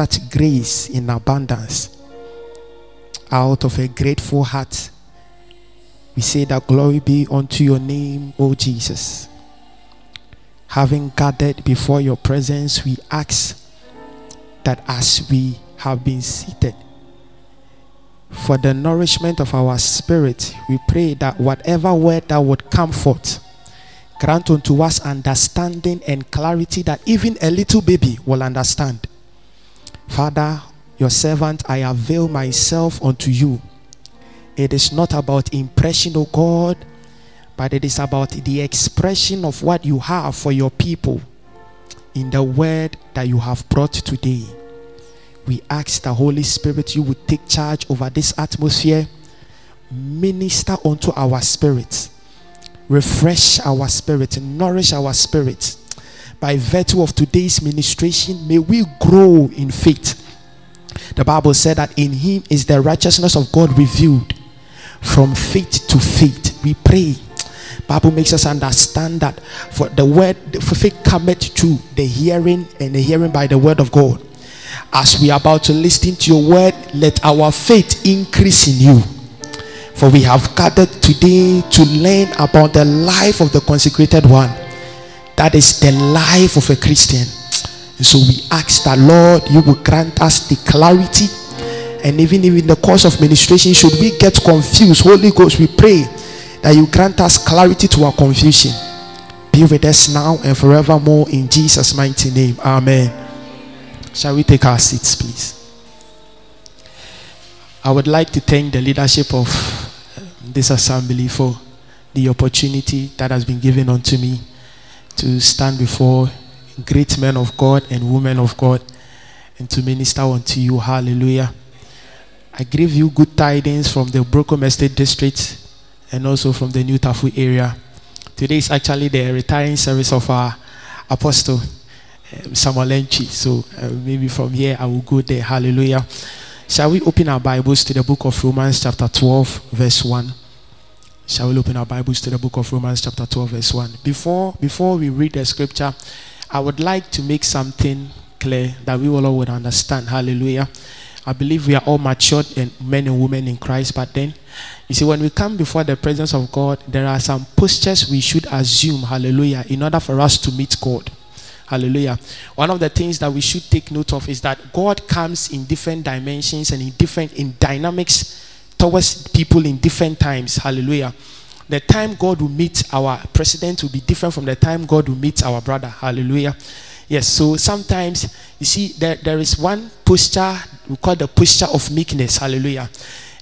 that grace in abundance. Out of a grateful heart, we say that glory be unto your name, O Jesus. Having gathered before your presence, we ask that as we have been seated for the nourishment of our spirit, we pray that whatever word that would come forth, grant unto us understanding and clarity that even a little baby will understand. Father, your servant, I avail myself unto you. It is not about impression, O God, but it is about the expression of what you have for your people in the word that you have brought today. We ask the Holy Spirit you would take charge over this atmosphere, minister unto our spirits, refresh our spirit, nourish our spirit. By virtue of today's ministration, may we grow in faith. The Bible said that in Him is the righteousness of God revealed from faith to faith. We pray. Bible makes us understand that for the word for faith cometh to the hearing and the hearing by the word of God. As we are about to listen to your word, let our faith increase in you. For we have gathered today to learn about the life of the consecrated one. That is the life of a Christian. And so we ask that, Lord, you will grant us the clarity. And even in the course of ministration, should we get confused, Holy Ghost, we pray that you grant us clarity to our confusion. Be with us now and forevermore in Jesus' mighty name. Amen. Shall we take our seats, please? I would like to thank the leadership of uh, this assembly for the opportunity that has been given unto me to stand before great men of God and women of God and to minister unto you. Hallelujah. I give you good tidings from the Brooklyn Estate District and also from the New Tafo area. Today is actually the retiring service of our apostle, um, Samuel. So uh, maybe from here I will go there. Hallelujah. Shall we open our Bibles to the book of Romans, chapter 12, verse 1? Shall we open our Bibles to the book of Romans, chapter 12, verse 1? Before, before we read the scripture, I would like to make something clear that we all would understand. Hallelujah. I believe we are all matured and men and women in Christ, but then you see, when we come before the presence of God, there are some postures we should assume, hallelujah, in order for us to meet God. Hallelujah. One of the things that we should take note of is that God comes in different dimensions and in different in dynamics towards people in different times. Hallelujah. The time God will meet our president will be different from the time God will meet our brother. Hallelujah. Yes, so sometimes you see there, there is one posture we call the posture of meekness. Hallelujah.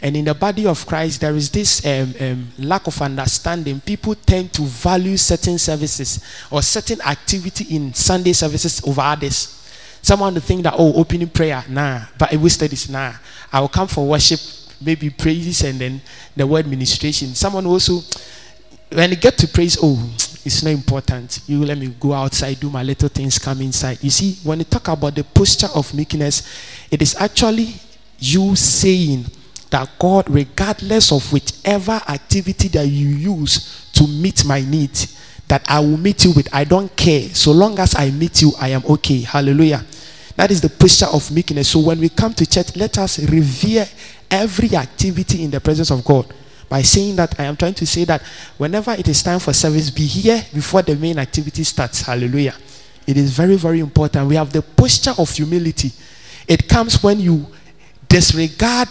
And in the body of Christ, there is this um, um, lack of understanding. People tend to value certain services or certain activity in Sunday services over others. Someone to think that, oh, opening prayer, nah. But we studies, nah. I will come for worship, maybe praises and then the word ministration. Someone also, when you get to praise, oh, it's not important. You let me go outside, do my little things, come inside. You see, when you talk about the posture of meekness, it is actually you saying, that God, regardless of whichever activity that you use to meet my needs, that I will meet you with, I don't care. So long as I meet you, I am okay. Hallelujah. That is the posture of meekness. So when we come to church, let us revere every activity in the presence of God. By saying that, I am trying to say that whenever it is time for service, be here before the main activity starts. Hallelujah. It is very, very important. We have the posture of humility. It comes when you disregard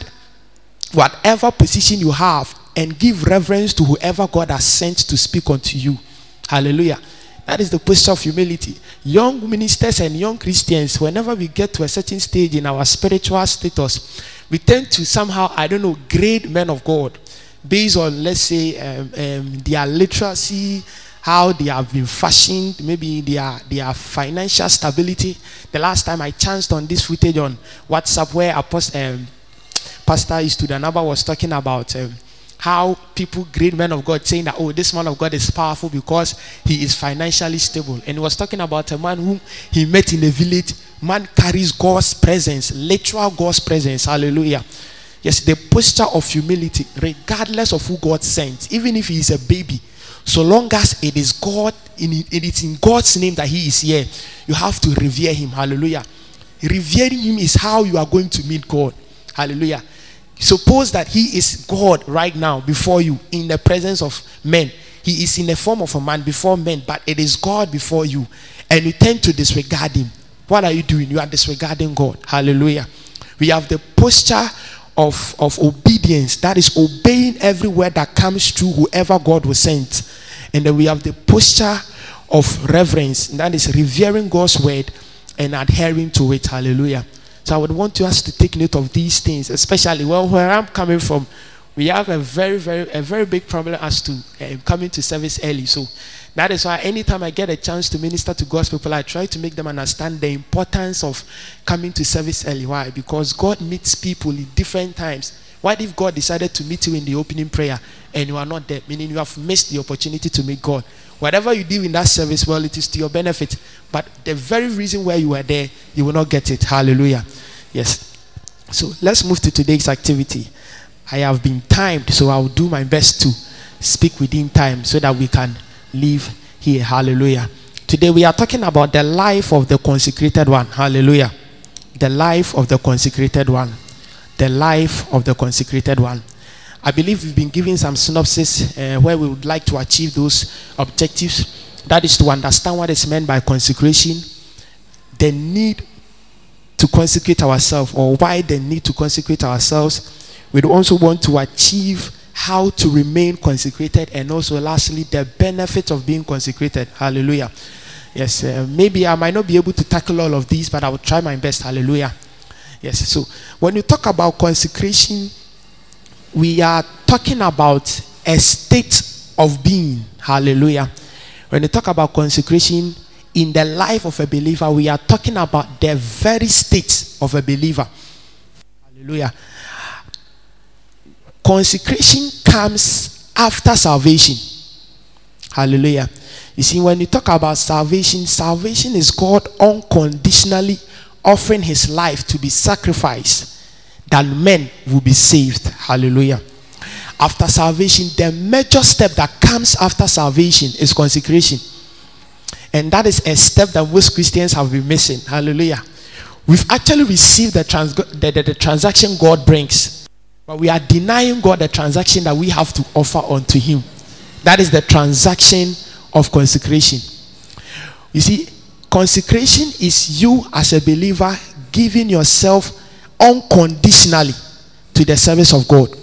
whatever position you have and give reverence to whoever God has sent to speak unto you. Hallelujah. That is the posture of humility. Young ministers and young Christians, whenever we get to a certain stage in our spiritual status, we tend to somehow, I don't know, grade men of God based on, let's say, um, um, their literacy, how they have been fashioned, maybe their, their financial stability. The last time I chanced on this footage on WhatsApp where Apostle, um, Pastor Eastwood Anaba was talking about um, how people, great men of God, saying that, oh, this man of God is powerful because he is financially stable. And he was talking about a man whom he met in a village. Man carries God's presence, literal God's presence. Hallelujah. Yes, the posture of humility, regardless of who God sent, even if he is a baby, so long as it is God, in, it is in God's name that he is here, you have to revere him. Hallelujah. Revering Him is how you are going to meet God. Hallelujah. Suppose that He is God right now before you in the presence of men. He is in the form of a man before men, but it is God before you. And you tend to disregard Him. What are you doing? You are disregarding God. Hallelujah. We have the posture of, of obedience that is obeying every word that comes through whoever God will send. And then we have the posture of reverence that is revering God's word and adhering to it. Hallelujah. So I would want you us to take note of these things, especially well where I'm coming from. We have a very, very, a very big problem as to uh, coming to service early. So that is why anytime I get a chance to minister to God's people, I try to make them understand the importance of coming to service early. Why? Because God meets people in different times. What if God decided to meet you in the opening prayer and you are not there? Meaning you have missed the opportunity to meet God. Whatever you do in that service, well, it is to your benefit. But the very reason why you are there, you will not get it. Hallelujah. Yes. So let's move to today's activity. I have been timed, so I'll do my best to speak within time so that we can leave here. Hallelujah. Today we are talking about the life of the consecrated one. Hallelujah. The life of the consecrated one. The life of the consecrated one. I believe we've been giving some synopsis uh, where we would like to achieve those objectives. That is to understand what is meant by consecration, the need to consecrate ourselves, or why the need to consecrate ourselves. We also want to achieve how to remain consecrated, and also, lastly, the benefit of being consecrated. Hallelujah. Yes, uh, maybe I might not be able to tackle all of these, but I will try my best. Hallelujah. Yes, so when you talk about consecration, we are talking about a state of being. Hallelujah. When you talk about consecration in the life of a believer, we are talking about the very state of a believer. Hallelujah. Consecration comes after salvation. Hallelujah. You see, when you talk about salvation, salvation is God unconditionally offering his life to be sacrificed that men will be saved. Hallelujah. After salvation, the major step that comes after salvation is consecration. And that is a step that most Christians have been missing. Hallelujah. We've actually received the, trans- the, the, the transaction God brings, but we are denying God the transaction that we have to offer unto Him. That is the transaction of consecration. You see, consecration is you as a believer giving yourself unconditionally to the service of God.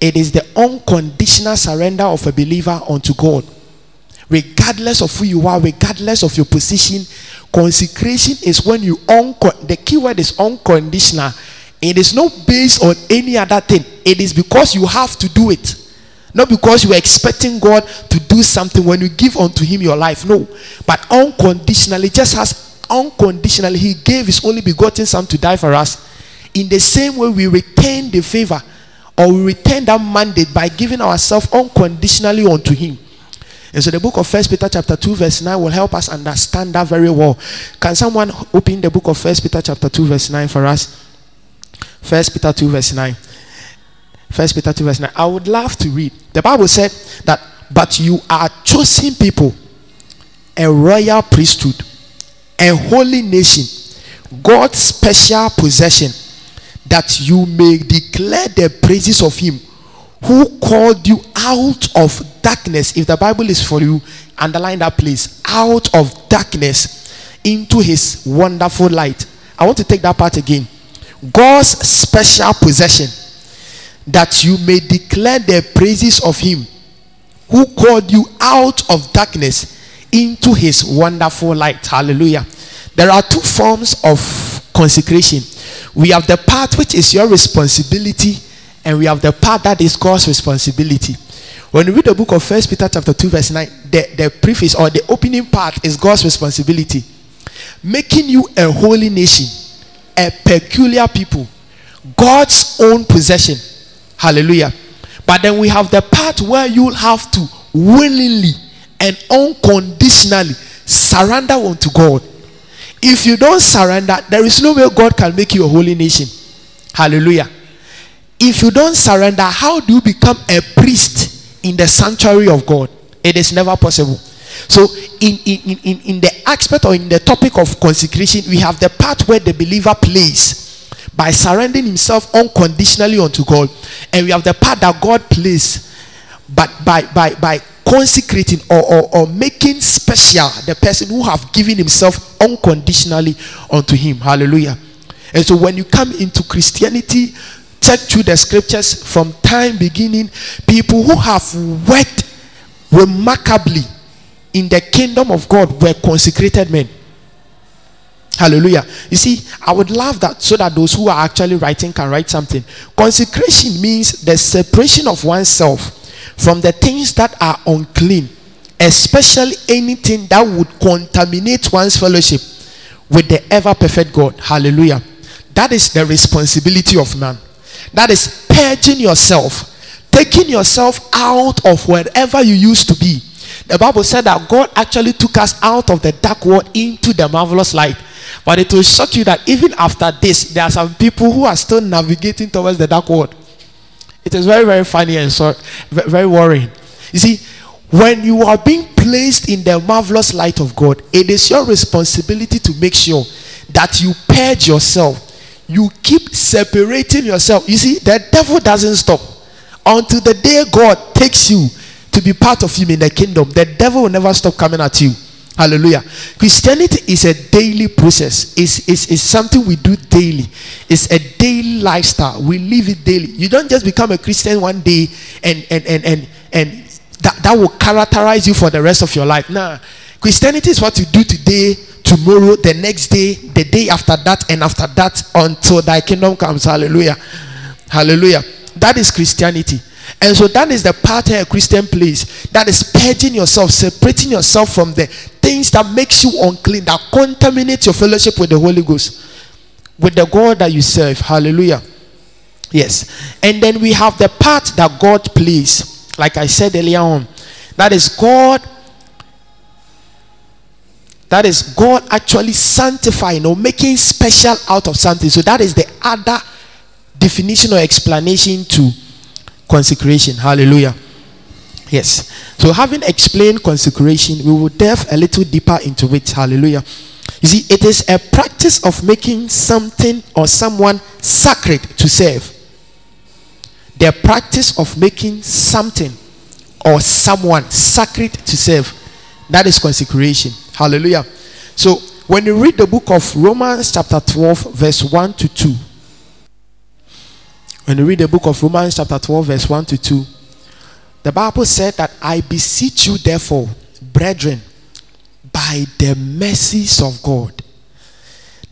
It is the unconditional surrender of a believer unto God. Regardless of who you are, regardless of your position, consecration is when you unco- the key word is unconditional. It is not based on any other thing. It is because you have to do it. Not because you are expecting God to do something when you give unto Him your life. No. But unconditionally, just as unconditionally He gave His only begotten Son to die for us, in the same way we retain the favor or we retain that mandate by giving ourselves unconditionally unto Him. And so the book of First Peter chapter 2 verse 9 will help us understand that very well. Can someone open the book of First Peter chapter 2 verse 9 for us? First Peter 2 verse 9. First Peter 2 verse 9. I would love to read. The Bible said that, but you are chosen people, a royal priesthood, a holy nation, God's special possession, that you may declare the praises of him who called you out of darkness. If the Bible is for you, underline that place. Out of darkness into his wonderful light. I want to take that part again. God's special possession that you may declare the praises of him who called you out of darkness into his wonderful light. Hallelujah. There are two forms of consecration. We have the part which is your responsibility, and we have the part that is God's responsibility. When you read the book of First Peter chapter 2, verse 9, the, the preface or the opening part is God's responsibility. Making you a holy nation, a peculiar people, God's own possession. Hallelujah. But then we have the part where you'll have to willingly and unconditionally surrender unto God. If you don't surrender, there is no way God can make you a holy nation. Hallelujah. If you don't surrender, how do you become a priest in the sanctuary of God? It is never possible. So, in, in, in, in the aspect or in the topic of consecration, we have the part where the believer plays by surrendering himself unconditionally unto God, and we have the part that God plays, but by by by consecrating or, or, or making special the person who have given himself unconditionally unto him. Hallelujah. And so when you come into Christianity, check through the scriptures from time beginning, people who have worked remarkably in the kingdom of God were consecrated men. Hallelujah. You see, I would love that so that those who are actually writing can write something. Consecration means the separation of oneself from the things that are unclean, especially anything that would contaminate one's fellowship with the ever perfect God. Hallelujah. That is the responsibility of man. That is purging yourself, taking yourself out of wherever you used to be. The Bible said that God actually took us out of the dark world into the marvelous light. But it will shock you that even after this, there are some people who are still navigating towards the dark world. It is very, very funny and so very worrying. You see, when you are being placed in the marvelous light of God, it is your responsibility to make sure that you purge yourself. You keep separating yourself. You see, the devil doesn't stop until the day God takes you to be part of Him in the kingdom. The devil will never stop coming at you. Hallelujah. Christianity is a daily process. It's, it's, it's something we do daily. It's a daily lifestyle. We live it daily. You don't just become a Christian one day and and and and, and that, that will characterize you for the rest of your life. Nah. Christianity is what you do today, tomorrow, the next day, the day after that, and after that until thy kingdom comes. Hallelujah. Hallelujah. That is Christianity. And so that is the part a Christian plays. That is purging yourself, separating yourself from the things that makes you unclean, that contaminate your fellowship with the Holy Ghost, with the God that you serve. Hallelujah. Yes. And then we have the part that God plays, like I said earlier on. That is God. That is God actually sanctifying or making special out of something. So that is the other definition or explanation to consecration. Hallelujah. Yes. So, having explained consecration, we will delve a little deeper into it. Hallelujah. You see, it is a practice of making something or someone sacred to serve. The practice of making something or someone sacred to serve. That is consecration. Hallelujah. So, when you read the book of Romans, chapter 12, verse 1 to 2, when you read the book of Romans, chapter 12, verse 1 to 2, the Bible said that I beseech you, therefore, brethren, by the mercies of God,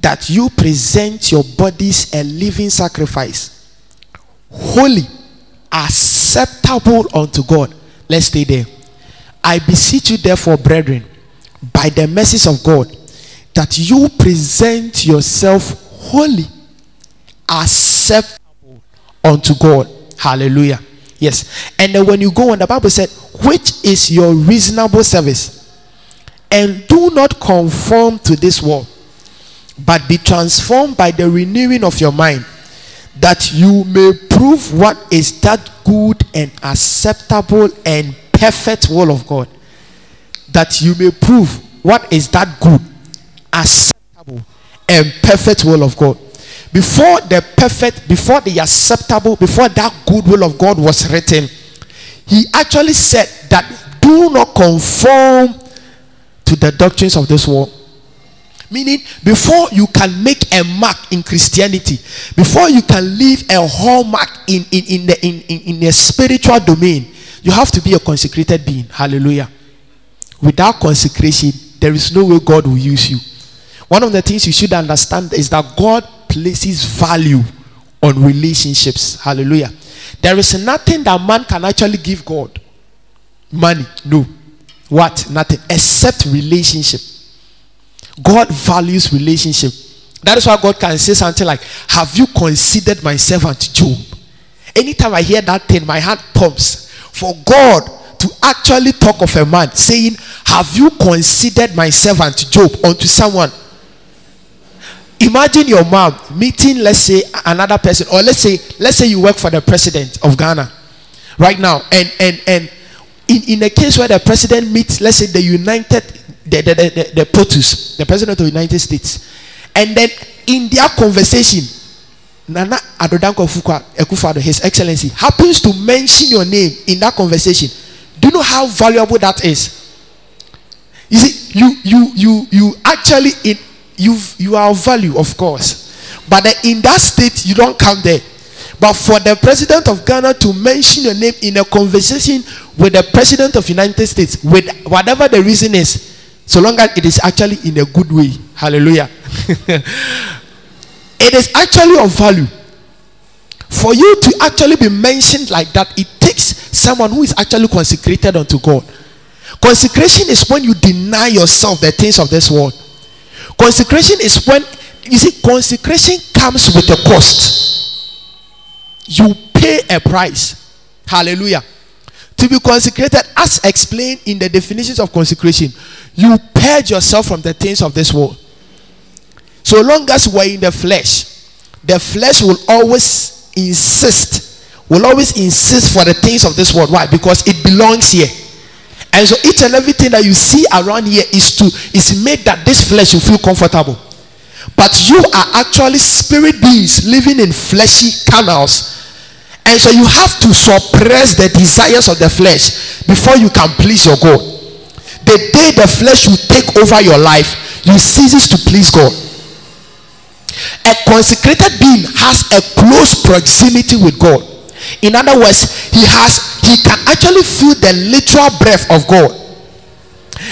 that you present your bodies a living sacrifice, holy, acceptable unto God. Let's stay there. I beseech you, therefore, brethren, by the mercies of God, that you present yourself holy, acceptable unto God. Hallelujah. Yes. And then when you go on, the Bible said, which is your reasonable service? And do not conform to this world, but be transformed by the renewing of your mind, that you may prove what is that good and acceptable and perfect will of God. That you may prove what is that good, acceptable, and perfect will of God before the perfect, before the acceptable, before that good will of God was written, he actually said that do not conform to the doctrines of this world. Meaning, before you can make a mark in Christianity, before you can leave a hallmark in, in, in, the, in, in, in a spiritual domain, you have to be a consecrated being. Hallelujah. Without consecration, there is no way God will use you. One of the things you should understand is that God places value on relationships. Hallelujah. There is nothing that man can actually give God. Money, no. What? Nothing except relationship. God values relationship. That is why God can say something like, Have you considered my servant Job? Anytime I hear that thing, my heart pumps. For God to actually talk of a man saying, Have you considered my servant Job unto someone imagine your mom meeting let's say another person or let's say let's say you work for the president of ghana right now and and and in, in a case where the president meets let's say the united the, the, the, the POTUS, the President of the United States. And then in their conversation, Nana Addo Dankwa Akufo-Addo, His Excellency, happens to mention your name in that conversation. Do you know how valuable that is? You see, you you you you actually in you you are of value, of course, but in that state you don't come there. But for the president of Ghana to mention your name in a conversation with the president of United States, with whatever the reason is, so long as it is actually in a good way. Hallelujah. it is actually of value. For you to actually be mentioned like that, it takes someone who is actually consecrated unto God. Consecration is when you deny yourself the things of this world. Consecration is when you see consecration comes with a cost. You pay a price. Hallelujah. To be consecrated, as explained in the definitions of consecration, you purge yourself from the things of this world. So long as we're in the flesh, the flesh will always insist, will always insist for the things of this world. Why? Because it belongs here. And so each and everything that you see around here is to is made that this flesh will feel comfortable. But you are actually spirit beings living in fleshy canals. And so you have to suppress the desires of the flesh before you can please your God. The day the flesh will take over your life, you ceases to please God. A consecrated being has a close proximity with God. In other words, he has he can actually feel the literal breath of God.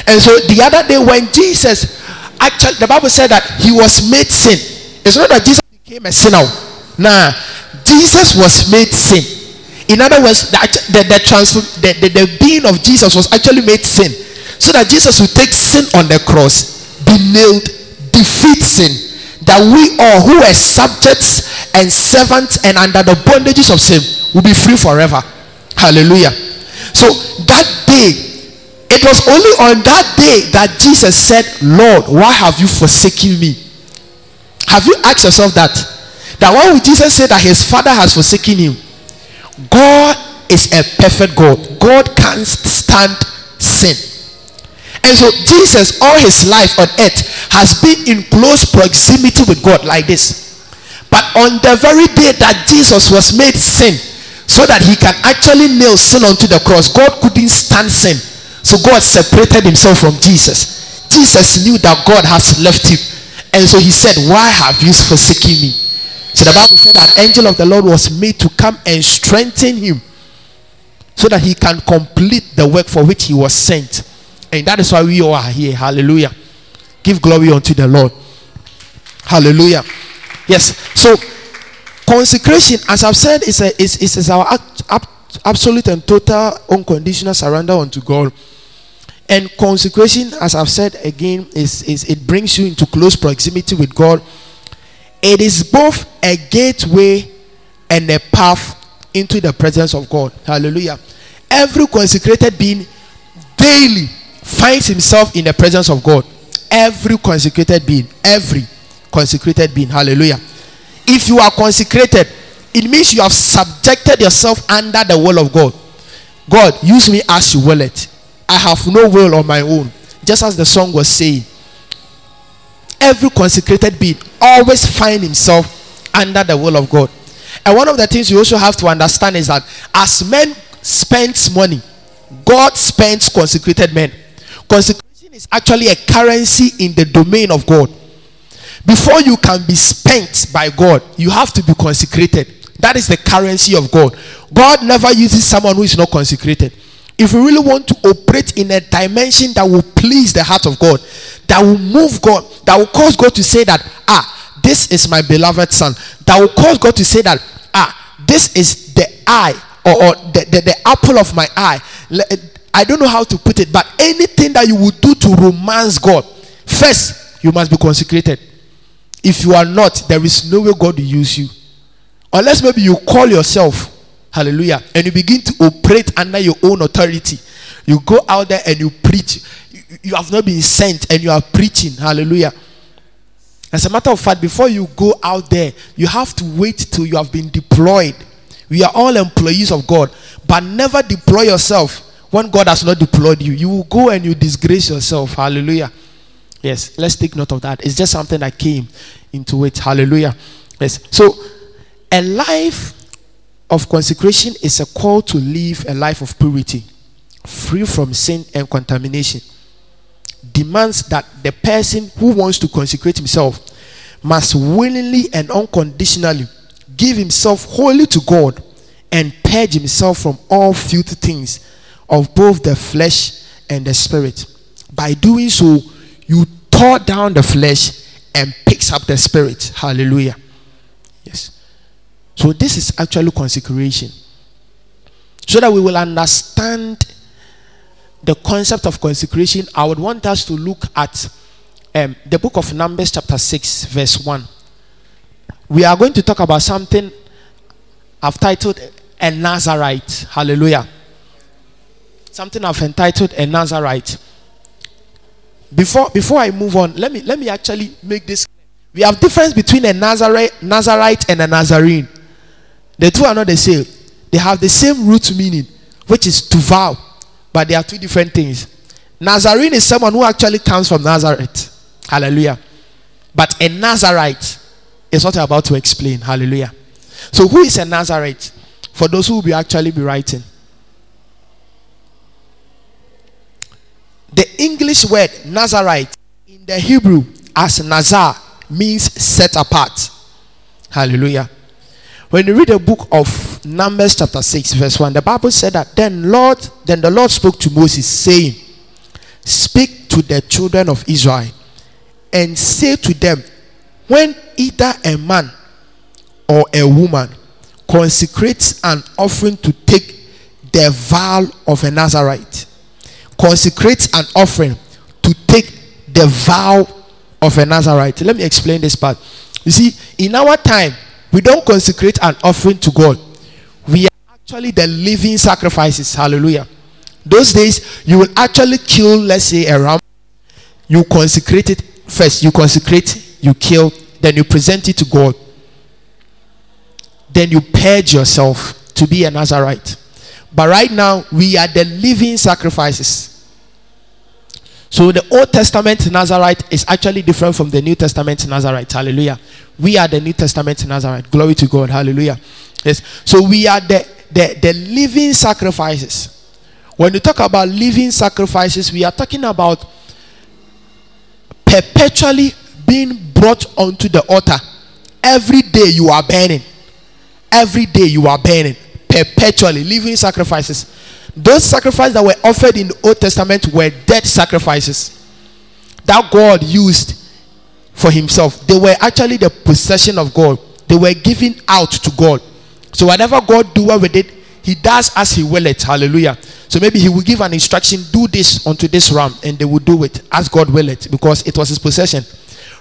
And so the other day when Jesus actually the Bible said that he was made sin. It's not that Jesus became a sinner. Nah, Jesus was made sin. In other words, the the, the, transform, the, the, the being of Jesus was actually made sin. So that Jesus would take sin on the cross, be nailed, defeat sin that we all who were subjects and servants and under the bondages of sin will be free forever. Hallelujah. So that day, it was only on that day that Jesus said, Lord, why have you forsaken me? Have you asked yourself that? That why would Jesus say that his father has forsaken him? God is a perfect God. God can't stand sin. And so Jesus, all his life on earth, has been in close proximity with God like this. But on the very day that Jesus was made sin, so that he can actually nail sin onto the cross, God couldn't stand sin. So God separated himself from Jesus. Jesus knew that God has left him. And so he said, Why have you forsaken me? So the Bible said that angel of the Lord was made to come and strengthen him so that he can complete the work for which he was sent. And that is why we all are here. Hallelujah. Give glory unto the Lord. Hallelujah. Yes. So consecration, as I've said, is a is, is, is our absolute and total unconditional surrender unto God. And consecration, as I've said again, is, is it brings you into close proximity with God. It is both a gateway and a path into the presence of God. Hallelujah. Every consecrated being daily finds himself in the presence of God. Every consecrated being, every consecrated being. Hallelujah. If you are consecrated, it means you have subjected yourself under the will of God. God, use me as you will it. I have no will on my own. Just as the song was saying. Every consecrated being always find himself under the will of God. And one of the things you also have to understand is that as men spend money, God spends consecrated men. Consecration is actually a currency in the domain of God. Before you can be spent by God, you have to be consecrated. That is the currency of God. God never uses someone who is not consecrated. If you really want to operate in a dimension that will please the heart of God, that will move God, that will cause God to say that, ah, this is my beloved son, that will cause God to say that, ah, this is the eye or, or the, the, the apple of my eye. I don't know how to put it, but anything that you would do to romance God, first, you must be consecrated. If you are not, there is no way God will use you. Unless maybe you call yourself, hallelujah, and you begin to operate under your own authority. You go out there and you preach. You, have not been sent and you are preaching, hallelujah. As a matter of fact, before you go out there, you have to wait till you have been deployed. We are all employees of God, but never deploy yourself when God has not deployed you. You will go and you disgrace yourself. Hallelujah. Yes, let's take note of that. It's just something that came into it. Hallelujah. Yes. So, a life of consecration is a call to live a life of purity, free from sin and contamination. Demands that the person who wants to consecrate himself must willingly and unconditionally give himself wholly to God and purge himself from all filthy things of both the flesh and the spirit. By doing so, you tore down the flesh and picks up the spirit. Hallelujah. Yes. So this is actually consecration. So that we will understand the concept of consecration, I would want us to look at um, the book of Numbers, chapter 6, verse 1. We are going to talk about something I've titled a Nazarite. Hallelujah. Something I've entitled a Nazarite. Before before I move on, let me let me actually make this. We have difference between a Nazarite, Nazarite and a Nazarene. The two are not the same. They have the same root meaning, which is to vow, but they are two different things. Nazarene is someone who actually comes from Nazareth. Hallelujah. But a Nazarite is what I'm about to explain. Hallelujah. So, who is a Nazarite? For those who will be actually be writing. The English word Nazarite in the Hebrew as Nazar means set apart. Hallelujah. When you read the book of Numbers chapter 6 verse 1 the Bible said that then Lord then the Lord spoke to Moses saying speak to the children of Israel and say to them when either a man or a woman consecrates an offering to take the vow of a Nazarite consecrates an offering to take the vow of a Nazarite. Let me explain this part. You see, in our time, we don't consecrate an offering to God. We are actually the living sacrifices. Hallelujah. Those days, you will actually kill, let's say, a ram. You consecrate it first. You consecrate, you kill, then you present it to God. Then you purge yourself to be a Nazarite. But right now, we are the living sacrifices. So the Old Testament Nazarite is actually different from the New Testament Nazarite. Hallelujah. We are the New Testament Nazarite. Glory to God. Hallelujah. Yes. So we are the, the, the living sacrifices. When you talk about living sacrifices, we are talking about perpetually being brought onto the altar. Every day you are burning. Every day you are burning. Perpetually living sacrifices. Those sacrifices that were offered in the Old Testament were dead sacrifices that God used for himself. They were actually the possession of God. They were given out to God. So whatever God do with it, he does as he will it. Hallelujah. So maybe he will give an instruction, do this unto this ram, and they will do it as God will it, because it was his possession.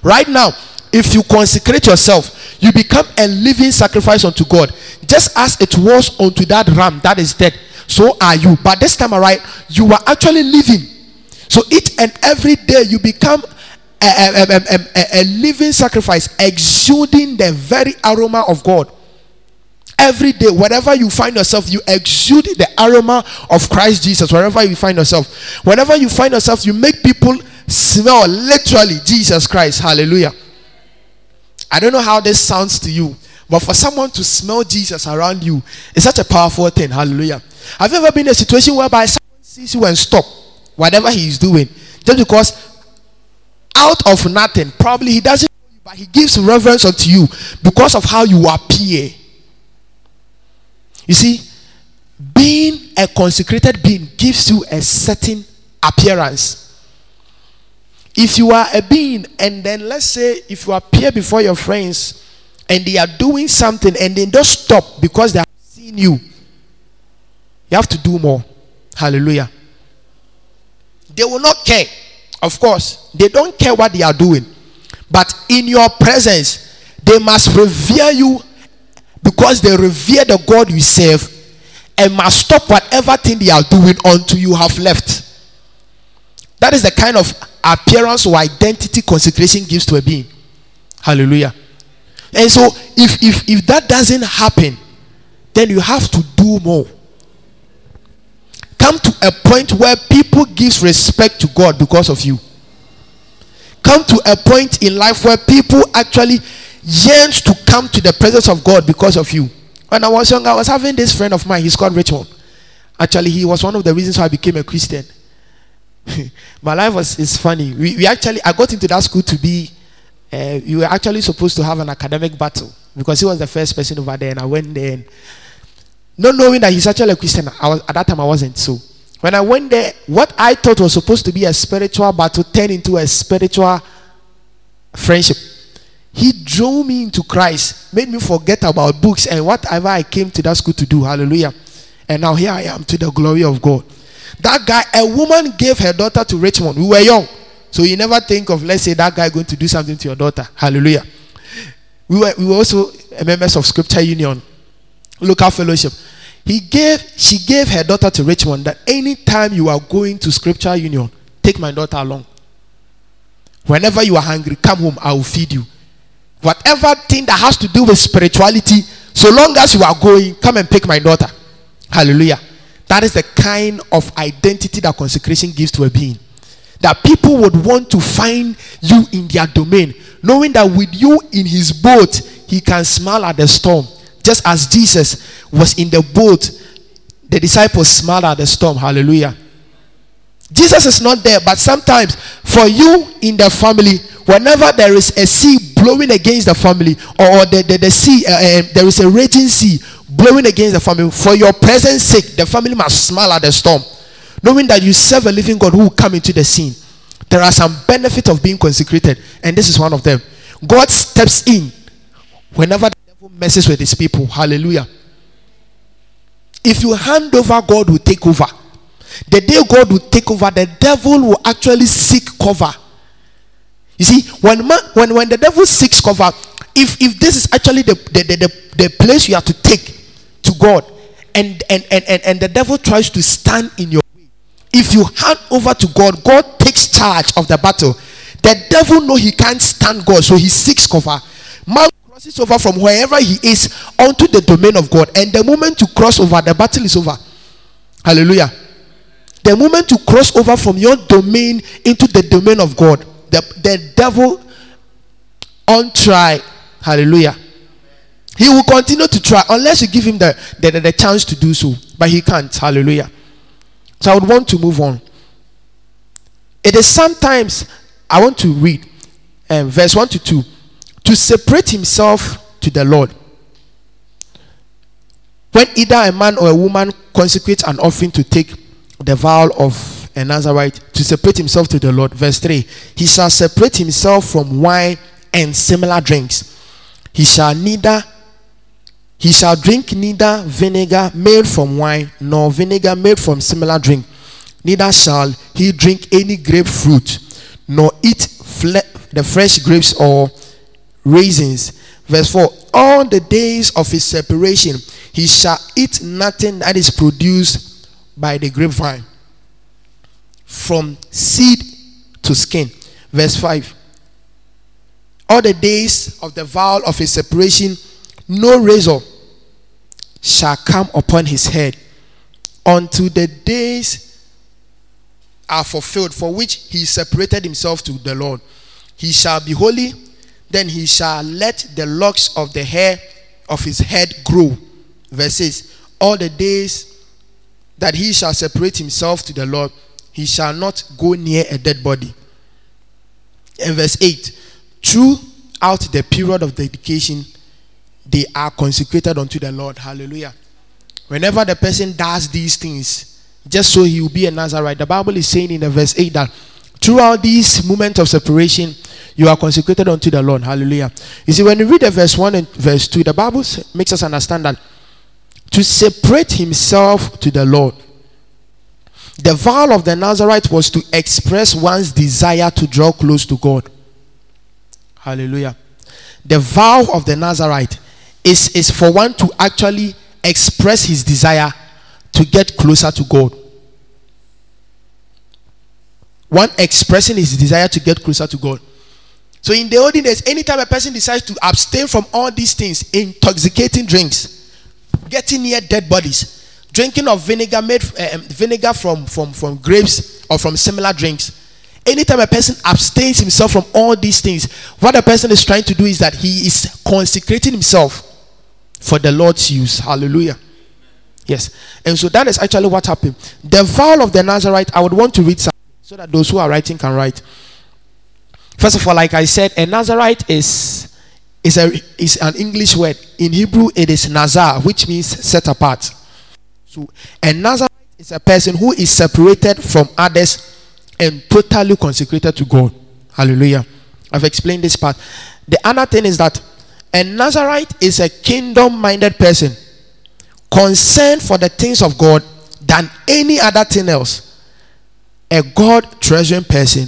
Right now, if you consecrate yourself, you become a living sacrifice unto God, just as it was unto that ram that is dead so are you. But this time around, you are actually living. So each and every day you become a, a, a, a, living sacrifice, exuding the very aroma of God. Every day, wherever you find yourself, you exude the aroma of Christ Jesus. Wherever you find yourself, whenever you find yourself, you make people smell literally Jesus Christ. Hallelujah. I don't know how this sounds to you, but for someone to smell Jesus around you is such a powerful thing. Hallelujah. Have you ever been in a situation whereby someone sees you and stop whatever he is doing just because out of nothing, probably he doesn't but he gives reverence unto you because of how you appear. You see, being a consecrated being gives you a certain appearance. If you are a being, and then let's say if you appear before your friends and they are doing something and they don't stop because they have seen you, you have to do more. Hallelujah. They will not care. Of course, they don't care what they are doing. But in your presence, they must revere you because they revere the God you serve and must stop whatever thing they are doing until you have left. That is the kind of appearance or identity consecration gives to a being. Hallelujah. And so if if if that doesn't happen, then you have to do more. come to a point where people gives respect to God because of you. Come to a point in life where people actually yearns to come to the presence of God because of you. When I was young, I was having this friend of mine. He's called Richmond. Actually, he was one of the reasons why I became a Christian. My life was is funny. We, we actually I got into that school to be. Uh, we were actually supposed to have an academic battle because he was the first person over there, and I went there. And not knowing that he's actually a Christian, I was, at that time I wasn't. So when I went there, what I thought was supposed to be a spiritual battle turned into a spiritual friendship. He drew me into Christ, made me forget about books and whatever I came to that school to do. Hallelujah. And now here I am to the glory of God. That guy, a woman gave her daughter to Richmond. We were young. So you never think of, let's say, that guy going to do something to your daughter. Hallelujah. We were, we were also members of Scripture Union, local fellowship. He gave, she gave her daughter to Richmond that anytime you are going to Scripture Union, take my daughter along. Whenever you are hungry, come home, I will feed you. Whatever thing that has to do with spirituality, so long as you are going, come and pick my daughter. Hallelujah. That is the kind of identity that consecration gives to a being. That people would want to find you in their domain, knowing that with you in his boat, he can smile at the storm. Just as Jesus was in the boat, the disciples smiled at the storm. Hallelujah. Jesus is not there, but sometimes for you in the family, whenever there is a sea blowing against the family, or the, the, the sea, uh, uh, there is a raging sea blowing against the family, for your presence sake, the family must smile at the storm, knowing that you serve a living God who will come into the scene. There are some benefits of being consecrated, and this is one of them. God steps in whenever the devil messes with his people. Hallelujah. If you hand over, God will take over. The day God will take over, the devil will actually seek cover. You see, when man, when when the devil seeks cover, if if this is actually the the, the, the, the place you have to take God, and, and and and and the devil tries to stand in your way, if you hand over to God, God takes charge of the battle. The devil know he can't stand God, so he seeks cover. Man crosses over from wherever he is onto the domain of God, and the moment to cross over, the battle is over. Hallelujah. The moment to cross over from your domain into the domain of God, the, the devil try. Hallelujah. He will continue to try unless you give him the, the, the, chance to do so. But he can't. Hallelujah. So I would want to move on. It is sometimes I want to read um, verse 1 to 2 to separate himself to the Lord. When either a man or a woman consecrates an offering to take the vow of a Nazarite to separate himself to the Lord. Verse 3 He shall separate himself from wine and similar drinks. He shall neither he shall drink neither vinegar made from wine nor vinegar made from similar drink. Neither shall he drink any grapefruit nor eat fle- the fresh grapes or raisins. Verse 4 All the days of his separation he shall eat nothing that is produced by the grapevine from seed to skin. Verse 5 All the days of the vow of his separation, no razor shall come upon his head until the days are fulfilled for which he separated himself to the Lord. He shall be holy, then he shall let the locks of the hair of his head grow. Verses All the days that he shall separate himself to the Lord, he shall not go near a dead body. And verse 8 Throughout the period of dedication, they are consecrated unto the Lord. Hallelujah. Whenever the person does these things, just so he will be a Nazarite, the Bible is saying in the verse 8 that throughout this moment of separation, you are consecrated unto the Lord. Hallelujah. You see, when you read the verse 1 and verse 2, the Bible makes us understand that to separate himself to the Lord, the vow of the Nazarite was to express one's desire to draw close to God. Hallelujah. The vow of the Nazarite is, is for one to actually express his desire to get closer to God. One expressing his desire to get closer to God. So in the olden days, anytime a person decides to abstain from all these things, intoxicating drinks, getting near dead bodies, drinking of vinegar made uh, vinegar from, from, from grapes or from similar drinks. Anytime a person abstains himself from all these things, what a person is trying to do is that he is consecrating himself for the Lord's use. Hallelujah. Yes. And so that is actually what happened. The vow of the Nazarite, I would want to read so that those who are writing can write. First of all, like I said, a Nazarite is is a is an English word. In Hebrew, it is Nazar, which means set apart. So a Nazarite is a person who is separated from others and totally consecrated to God. Hallelujah. I've explained this part. The other thing is that a Nazarite is a kingdom minded person concerned for the things of God than any other thing else. A God treasuring person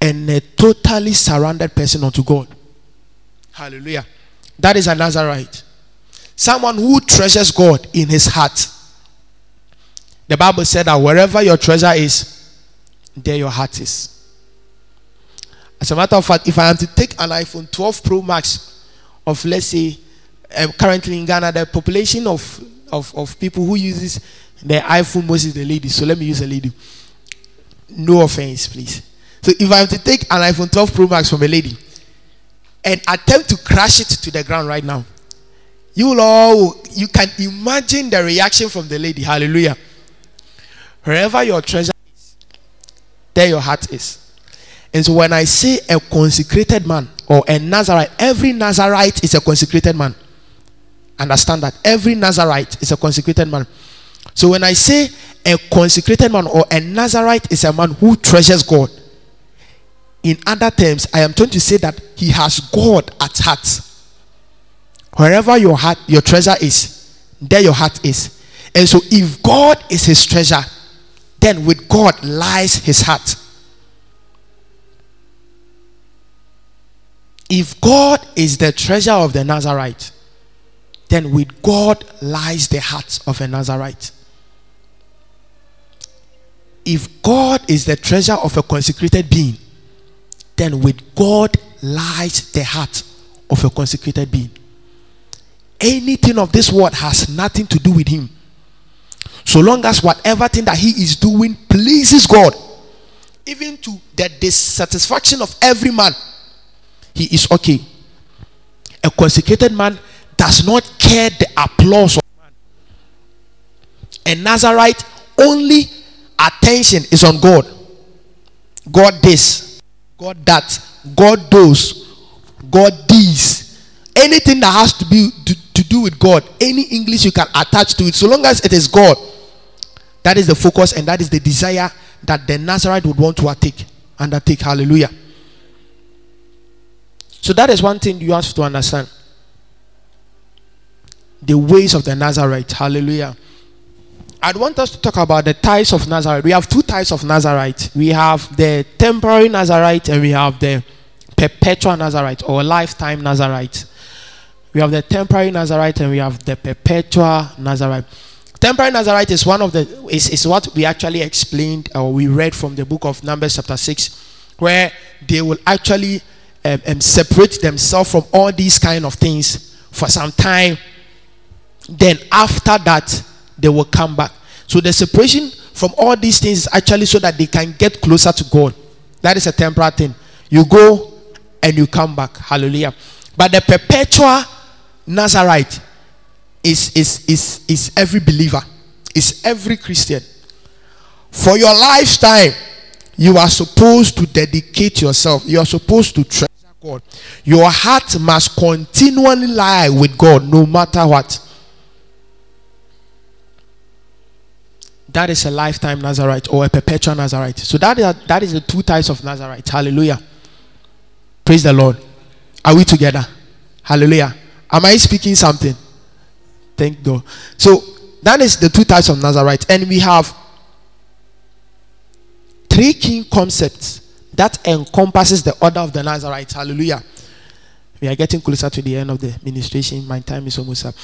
and a totally surrendered person unto God. Hallelujah. That is a Nazarite. Someone who treasures God in his heart. The Bible said that wherever your treasure is, there your heart is. As a matter of fact, if I am to take an iPhone 12 Pro Max of, let's say, um, currently in Ghana, the population of, of, of people who uses the iPhone most is the lady. So let me use a lady. No offense, please. So if I am to take an iPhone 12 Pro Max from a lady and attempt to crash it to the ground right now, you will all you can imagine the reaction from the lady. Hallelujah. Wherever your treasure is, there your heart is. And so when I say a consecrated man or a Nazarite, every Nazarite is a consecrated man. Understand that every Nazarite is a consecrated man. So when I say a consecrated man or a Nazarite is a man who treasures God, in other terms, I am trying to say that he has God at heart. Wherever your heart, your treasure is, there your heart is. And so if God is his treasure, then with God lies his heart. If God is the treasure of the Nazarite, then with God lies the heart of a Nazarite. If God is the treasure of a consecrated being, then with God lies the heart of a consecrated being. Anything of this world has nothing to do with him. So long as whatever thing that he is doing pleases God, even to the dissatisfaction of every man, he is okay. A consecrated man does not care the applause of man. A Nazarite only attention is on God. God this, God that, God those, God these. Anything that has to be to, to do with God, any English you can attach to it, so long as it is God, that is the focus and that is the desire that the Nazarite would want to undertake. Undertake. Hallelujah. So that is one thing you have to understand. The ways of the Nazarite. Hallelujah. I'd want us to talk about the types of Nazarite. We have two types of Nazarite. We have the temporary Nazarite and we have the perpetual Nazarite or lifetime Nazarite. We have the temporary Nazarite and we have the perpetual Nazarite. Temporary Nazarite is one of the is, is what we actually explained or we read from the book of Numbers chapter 6 where they will actually um, um, separate themselves from all these kind of things for some time. Then after that they will come back. So the separation from all these things is actually so that they can get closer to God. That is a temporary thing. You go and you come back. Hallelujah. But the perpetual Nazarite is, is, is, is every believer, is every Christian. For your lifetime, you are supposed to dedicate yourself. You are supposed to God. Your heart must continually lie with God no matter what. that is a lifetime Nazarite or a perpetual Nazarite. So that is, that is the two types of Nazarite. Hallelujah. Praise the Lord. Are we together? Hallelujah. Am I speaking something? Thank God. So that is the two types of Nazarite. And we have three key concepts that encompasses the order of the Nazarite. Hallelujah. We are getting closer to the end of the ministration. My time is almost up.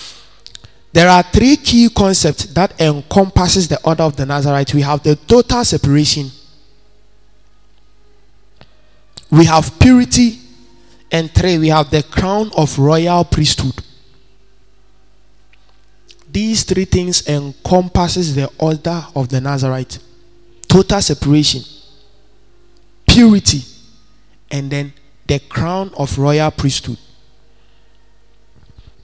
There are three key concepts that encompasses the order of the Nazarite. We have the total separation. We have purity. And three, we have the crown of royal priesthood. these three things encompasses the order of the Nazarite. Total separation, purity, and then the crown of royal priesthood.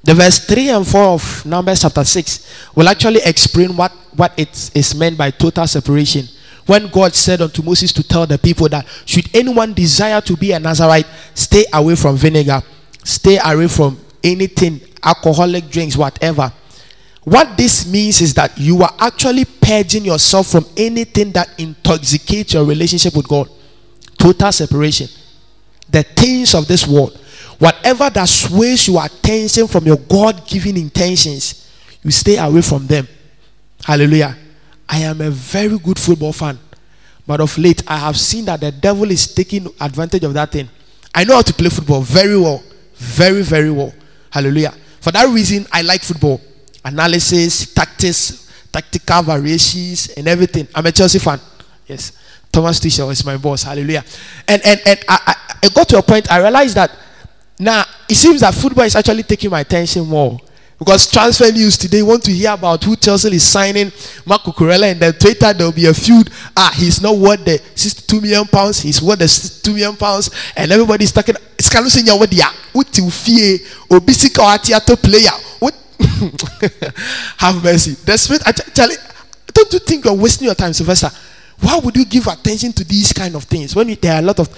The verse 3 and 4 of Numbers chapter 6 will actually explain what, what it is meant by total separation. When God said unto Moses to tell the people that should anyone desire to be a Nazarite, stay away from vinegar, stay away from anything, alcoholic drinks, whatever. What this means is that you are actually purging yourself from anything that intoxicates your relationship with God. Total separation. The things of this world Whatever that sways your attention from your God given intentions, you stay away from them. Hallelujah. I am a very good football fan. But of late, I have seen that the devil is taking advantage of that thing. I know how to play football very well. Very, very well. Hallelujah. For that reason, I like football. Analysis, tactics, tactical variations, and everything. I'm a Chelsea fan. Yes. Thomas Tuchel is my boss. Hallelujah. And and, and I, I, I got to a point, I realized that now, it seems that football is actually taking my attention more. Because transfer news today want to hear about who Chelsea is signing Marco Cucurella and then Twitter there will be a feud. Ah, he's not worth the 62 million pounds, he's worth the 62 million pounds, and everybody's talking of saying what dia you fear obisika theater player. What have mercy. The spirit actually don't you think you're wasting your time, Sylvester? Why would you give attention to these kind of things when there are a lot of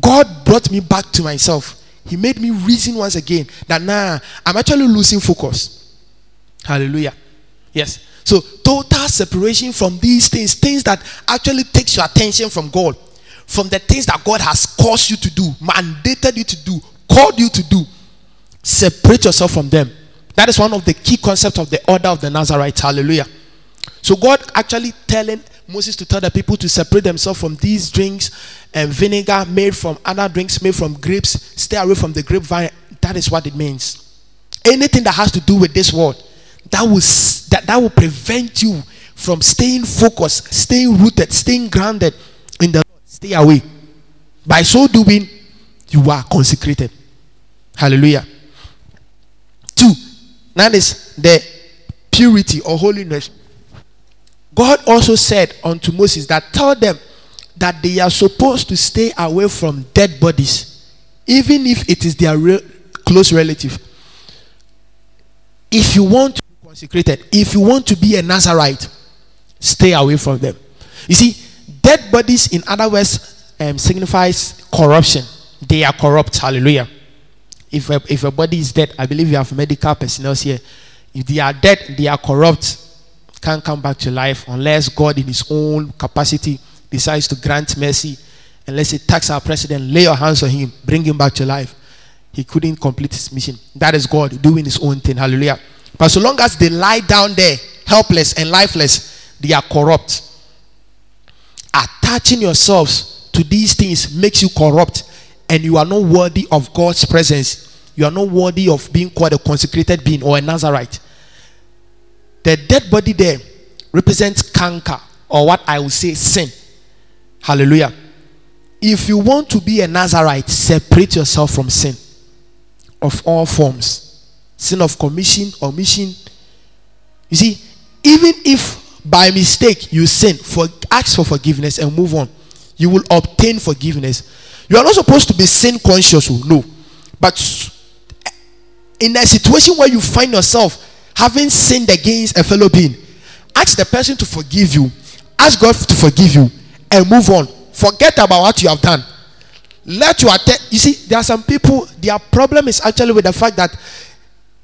God brought me back to myself? He made me reason once again that nah, I'm actually losing focus. Hallelujah. Yes. So total separation from these things, things that actually takes your attention from God, from the things that God has caused you to do, mandated you to do, called you to do. Separate yourself from them. That is one of the key concepts of the order of the Nazarites. Hallelujah. So God actually telling Moses to tell the people to separate themselves from these drinks and vinegar made from other drinks made from grapes. Stay away from the grapevine. That is what it means. Anything that has to do with this world that will that, that will prevent you from staying focused, staying rooted, staying grounded in the. Stay away. By so doing, you are consecrated. Hallelujah. Two, that is the purity or holiness God also said unto Moses that tell them that they are supposed to stay away from dead bodies, even if it is their close relative. If you want to be consecrated, if you want to be a Nazarite, stay away from them. You see, dead bodies, in other words, um, signifies corruption. They are corrupt. Hallelujah. If a, if a body is dead, I believe you have medical personnel here. If they are dead, they are corrupt can't come back to life unless God, in His own capacity, decides to grant mercy. And let's say, tax our president, lay your hands on him, bring him back to life. He couldn't complete his mission. That is God doing His own thing. Hallelujah. But so long as they lie down there, helpless and lifeless, they are corrupt. Attaching yourselves to these things makes you corrupt, and you are not worthy of God's presence. You are not worthy of being called a consecrated being or a Nazarite. The dead body there represents canker, or what I will say, sin. Hallelujah. If you want to be a Nazarite, separate yourself from sin of all forms sin of commission, omission. You see, even if by mistake you sin, for, ask for forgiveness and move on. You will obtain forgiveness. You are not supposed to be sin conscious, oh, no. But in a situation where you find yourself having sinned against a fellow being, ask the person to forgive you, ask God to forgive you, and move on. Forget about what you have done. Let your att- you see, there are some people, their problem is actually with the fact that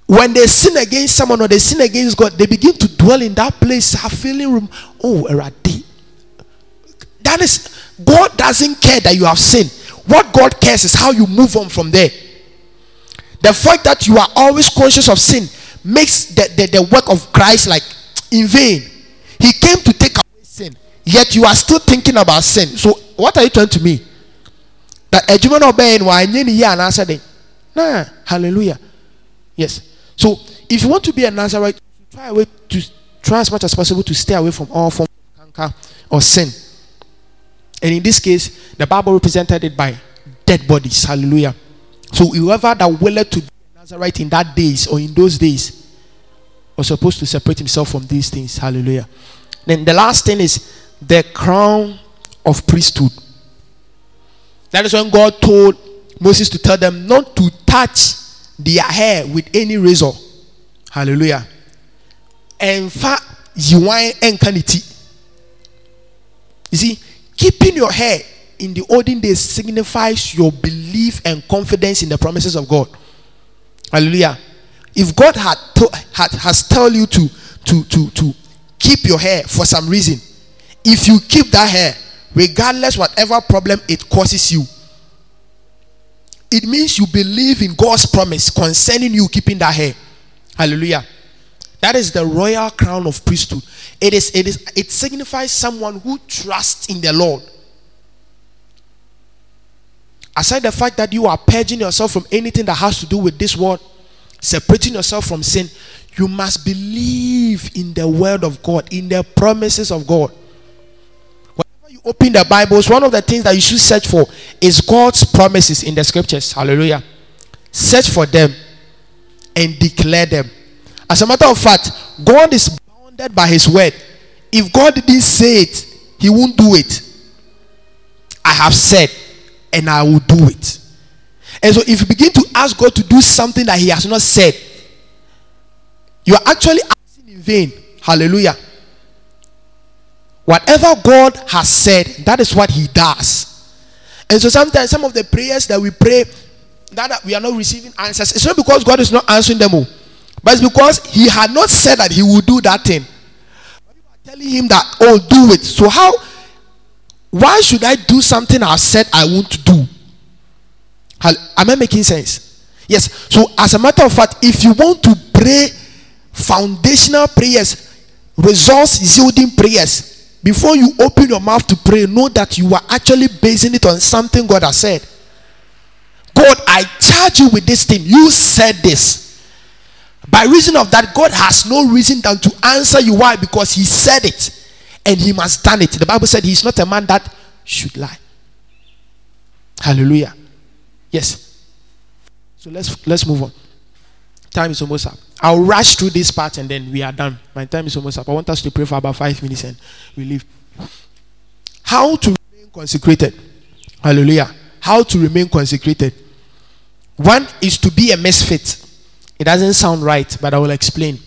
when they sin against someone or they sin against God, they begin to dwell in that place, have feeling room. Oh, Eradi. That is God doesn't care that you have sinned. What God cares is how you move on from there. The fact that you are always conscious of sin makes the, the, the work of Christ like in vain. He came to take away sin, yet you are still thinking about sin. So, what are you trying to me? That a human obeying why and answer Nah, hallelujah. Yes. So, if you want to be a Nazarite, try away to try as much as possible to stay away from all forms of canker or sin. And in this case, the Bible represented it by dead bodies. Hallelujah. So whoever that willeth to Nazarite in that days or in those days was supposed to separate himself from these things. Hallelujah. Then the last thing is the crown of priesthood. That is when God told Moses to tell them not to touch their hair with any razor. Hallelujah. And fa yiwan enkaniti. You see, keeping your hair in the olden days signifies your belief and confidence in the promises of God. Hallelujah. If God had, to, had has told you to to to to keep your hair for some reason, if you keep that hair, regardless whatever problem it causes you, it means you believe in God's promise concerning you keeping that hair. Hallelujah. That is the royal crown of priesthood. It is it is it signifies someone who trusts in the Lord. Aside the fact that you are purging yourself from anything that has to do with this world, separating yourself from sin, you must believe in the word of God, in the promises of God. Whenever you open the Bibles, one of the things that you should search for is God's promises in the scriptures. Hallelujah. Search for them and declare them. As a matter of fact, God is bounded by his word. If God didn't say it, he won't do it. I have said, and I will do it. And so, if you begin to ask God to do something that He has not said, you are actually asking in vain. Hallelujah. Whatever God has said, that is what He does. And so, sometimes some of the prayers that we pray that we are not receiving answers, it's not because God is not answering them all, but it's because He had not said that He will do that thing. You are telling Him that, oh, do it. So, how? Why should I do something I said I won't do? Am I making sense? Yes. So, as a matter of fact, if you want to pray foundational prayers, results yielding prayers, before you open your mouth to pray, know that you are actually basing it on something God has said. God, I charge you with this thing. You said this. By reason of that, God has no reason than to answer you. Why? Because He said it and He must done it. The Bible said He's not a man that should lie. Hallelujah. Yes. So let's let's move on. Time is almost up. I'll rush through this part and then we are done. My time is almost up. I want us to pray for about five minutes and we leave. How to remain consecrated. Hallelujah. How to remain consecrated. One is to be a misfit. It doesn't sound right, but I will explain.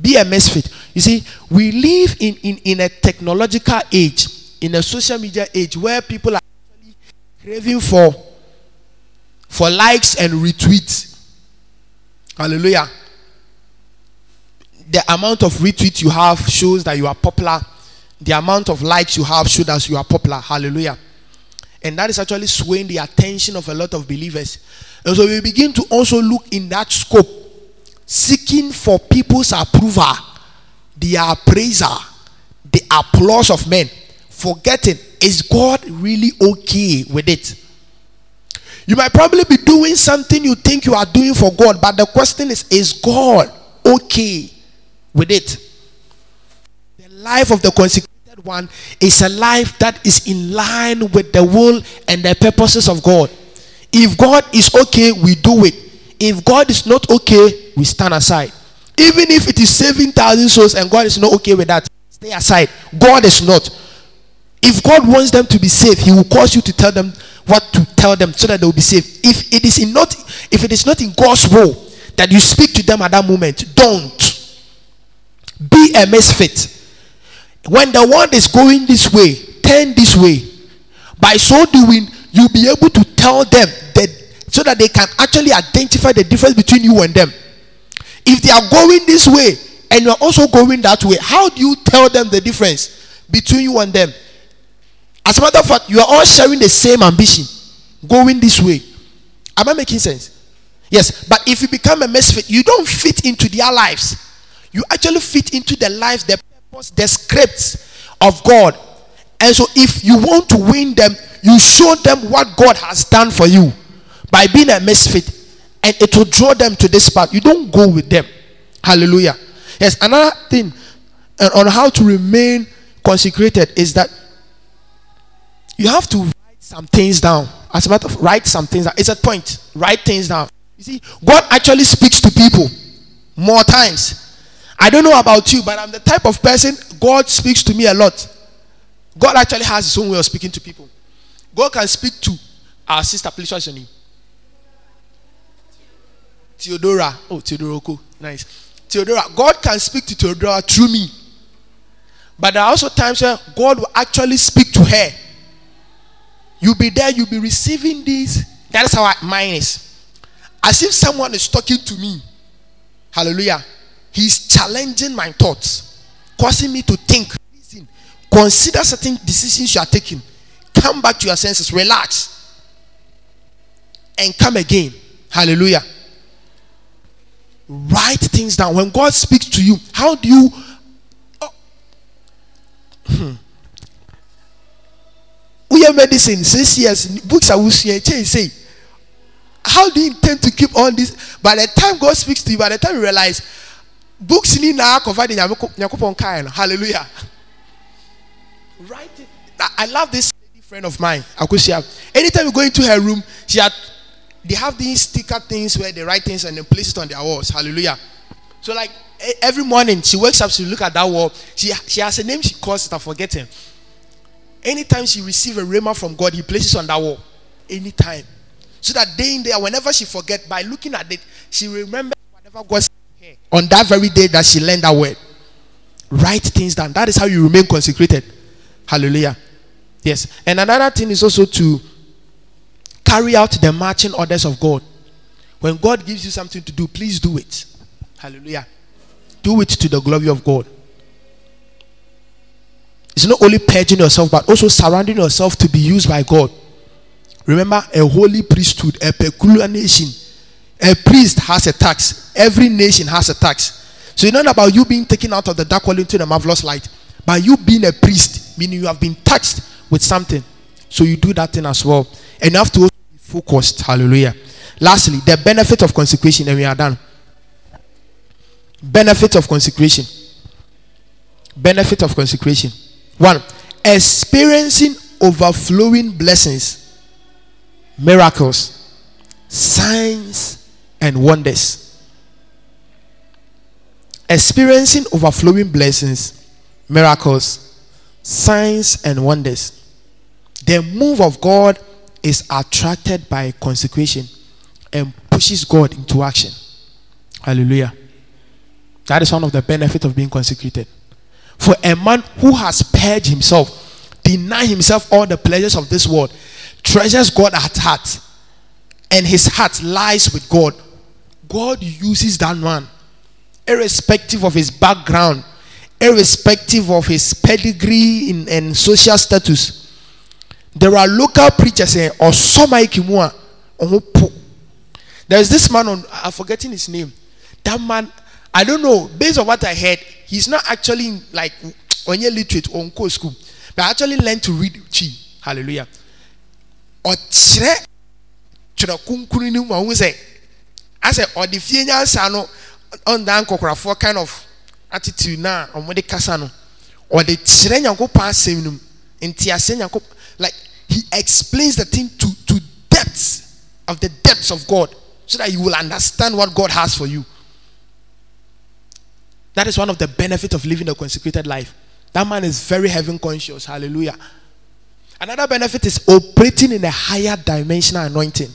Be a misfit. You see, we live in, in, in a technological age, in a social media age where people are actually craving for for likes and retweets. Hallelujah. The amount of retweets you have shows that you are popular. The amount of likes you have shows that you are popular. Hallelujah. And that is actually swaying the attention of a lot of believers. And so we begin to also look in that scope, seeking for people's approval, the appraiser, the applause of men, forgetting is God really okay with it? You might probably be doing something you think you are doing for God, but the question is is God okay with it? The life of the consecrated one is a life that is in line with the will and the purposes of God. If God is okay, we do it. If God is not okay, we stand aside. Even if it is saving thousand souls and God is not okay with that, stay aside. God is not. If God wants them to be saved, He will cause you to tell them what to tell them so that they will be saved. If it is not if it is not in God's will that you speak to them at that moment, don't be a misfit. When the world is going this way, turn this way. By so doing, you'll be able to tell them that so that they can actually identify the difference between you and them. If they are going this way and you're also going that way, how do you tell them the difference between you and them? As a matter of fact, you are all sharing the same ambition, going this way. Am I making sense? Yes, but if you become a misfit, you don't fit into their lives. You actually fit into the lives, the purpose, the scripts of God. And so, if you want to win them, you show them what God has done for you by being a misfit, and it will draw them to this path. You don't go with them. Hallelujah. Yes, another thing uh, on how to remain consecrated is that you have to write some things down. As a matter of write some things down. It's a point. Write things down. You see, God actually speaks to people more times. I don't know about you, but I'm the type of person God speaks to me a lot. God actually has his own way of speaking to people. God can speak to our sister. Please what's your name? Theodora. Oh, Theodora. Nice. Theodora. God can speak to Theodora through me. But there are also times where God will actually speak to her. You'll be there, you'll be receiving this. That is how mine is. As if someone is talking to me. Hallelujah. He's challenging my thoughts, causing me to think, listen, consider certain decisions you are taking. Come back to your senses, relax, and come again. Hallelujah. Write things down. When God speaks to you, how do you Hmm. We have medicine six years, books are using say. How do you intend to keep all this? By the time God speaks to you, by the time you realize books need now covered in Hallelujah. Right. I love this friend of mine, Akusia. Anytime you go into her room, she had they have these sticker things where they write things and they place it on their walls. Hallelujah. So like every morning she wakes up, she look at that wall. She she has a name she calls it. I forget him. Anytime she receive a rhema from God, he places on that wall. Anytime, so that day in there, whenever she forget, by looking at it, she remember whatever God said on that very day that she learned that word. Write things down. That is how you remain consecrated. Hallelujah. Yes. And another thing is also to carry out the marching orders of God. When God gives you something to do, please do it. Hallelujah. Do it to the glory of God. It's not only purging yourself, but also surrounding yourself to be used by God. Remember, a holy priesthood, a peculiar nation. A priest has a tax. Every nation has a tax. So it's not about you being taken out of the dark world into the marvelous light, but you being a priest, meaning you have been touched with something. So you do that thing as well. And you have to be focused. Hallelujah. Lastly, the benefit of consecration, and we are done. Benefit of consecration. Benefit of consecration. One, experiencing overflowing blessings, miracles, signs, and wonders. Experiencing overflowing blessings, miracles, signs, and wonders. The move of God is attracted by consecration and pushes God into action. Hallelujah. That is one of the benefits of being consecrated. For a man who has purged himself, deny himself all the pleasures of this world, treasures God at heart, and his heart lies with God, God uses that man, irrespective of his background, irrespective of his pedigree and social status. There are local preachers saying, or some There's this man on, I'm forgetting his name. That man I don't know. Based on what I heard, he's not actually like on your literate or on school, but I actually learned to read chi. Hallelujah. Ɔkyerɛ twerɛ kunkun ni mu a wɔn sɛ asɛ ɔde fie nyansa no ɔnda kind of attitude na ɔmo de kasa no ɔde kyerɛ nyankopɔn asɛm no mu nti asɛ nyankopɔn like he explains the thing to to depths of the depths of God so that you will understand what God has for you. That is one of the benefits of living a consecrated life. That man is very heaven conscious. Hallelujah. Another benefit is operating in a higher dimensional anointing.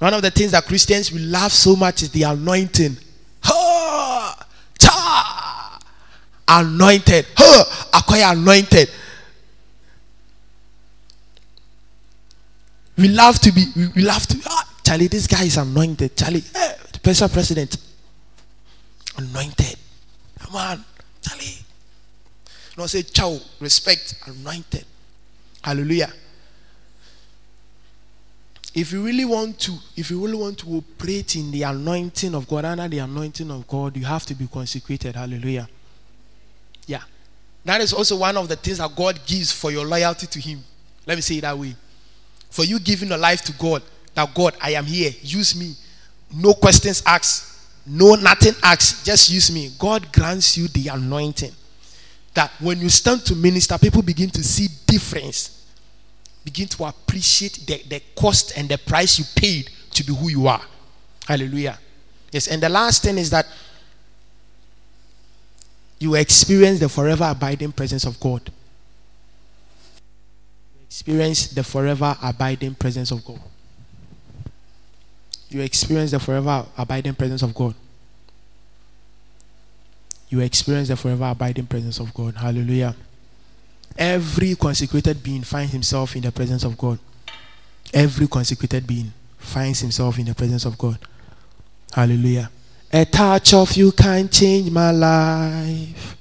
One of the things that Christians we love so much is the anointing. Ha! Cha! Anointed. Ha! Acquire anointed. We love to be, we love to, ah, Charlie, this guy is anointed. Charlie, eh, the president anointed. Come on, Charlie. No, say chow, respect, anointed. Hallelujah. If you really want to, if you really want to operate in the anointing of God, under the anointing of God, you have to be consecrated. Hallelujah. Yeah. That is also one of the things that God gives for your loyalty to Him. Let me say it that way. For you giving your life to God, that God, I am here, use me. No questions asked. No, nothing asked. Just use me. God grants you the anointing. That when you stand to minister, people begin to see difference. Begin to appreciate the, the cost and the price you paid to be who you are. Hallelujah. Yes, and the last thing is that you experience the forever abiding presence of God. Experience the forever abiding presence of God. You experience the forever abiding presence of God. You experience the forever abiding presence of God. Hallelujah. Every consecrated being finds himself in the presence of God. Every consecrated being finds himself in the presence of God. Hallelujah. A touch of you can change my life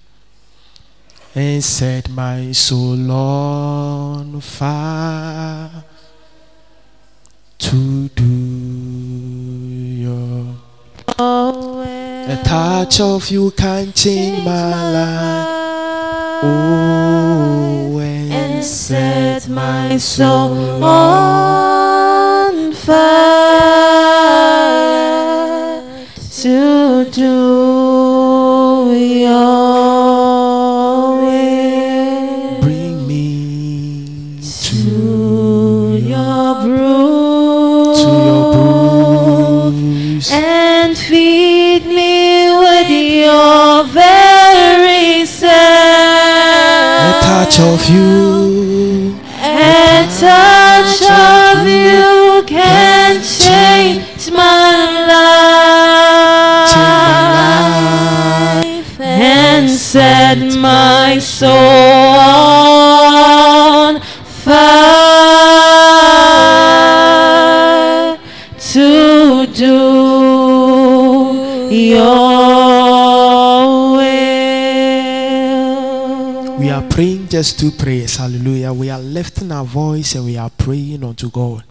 and set my soul on fire to do your. A touch of you can change my life. Oh, and set my soul on fire to do your your and feed me with your very self. A touch of you. A touch of you can change my life and set my soul just two prayers. Hallelujah. We are lifting our voice and we are praying unto God.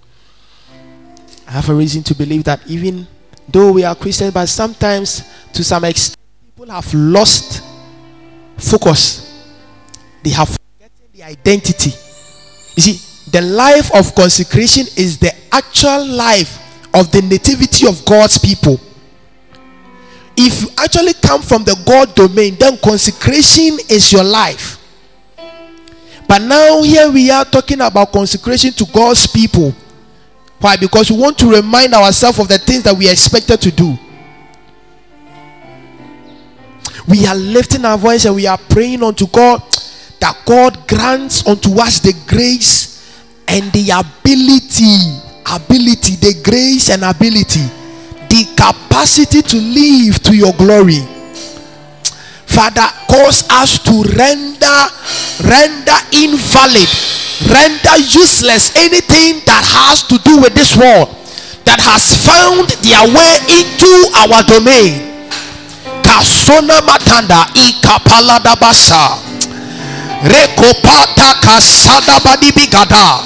I have a reason to believe that even though we are Christians, but sometimes to some extent, people have lost focus. They have forgotten the identity. You see, the life of consecration is the actual life of the nativity of God's people. If you actually come from the God domain, then consecration is your life. But now, here we are talking about consecration to God's people. Why? Because we want to remind ourselves of the things that we are expected to do. We are lifting our voice and we are praying unto God that God grants unto us the grace and the ability, ability, the grace and ability, the capacity to live to your glory. Father, cause us to render, render invalid, render useless anything that has to do with this world that has found their way into our domain. Kasona matanda ikapalada basa. Rekopata kasada badibigada.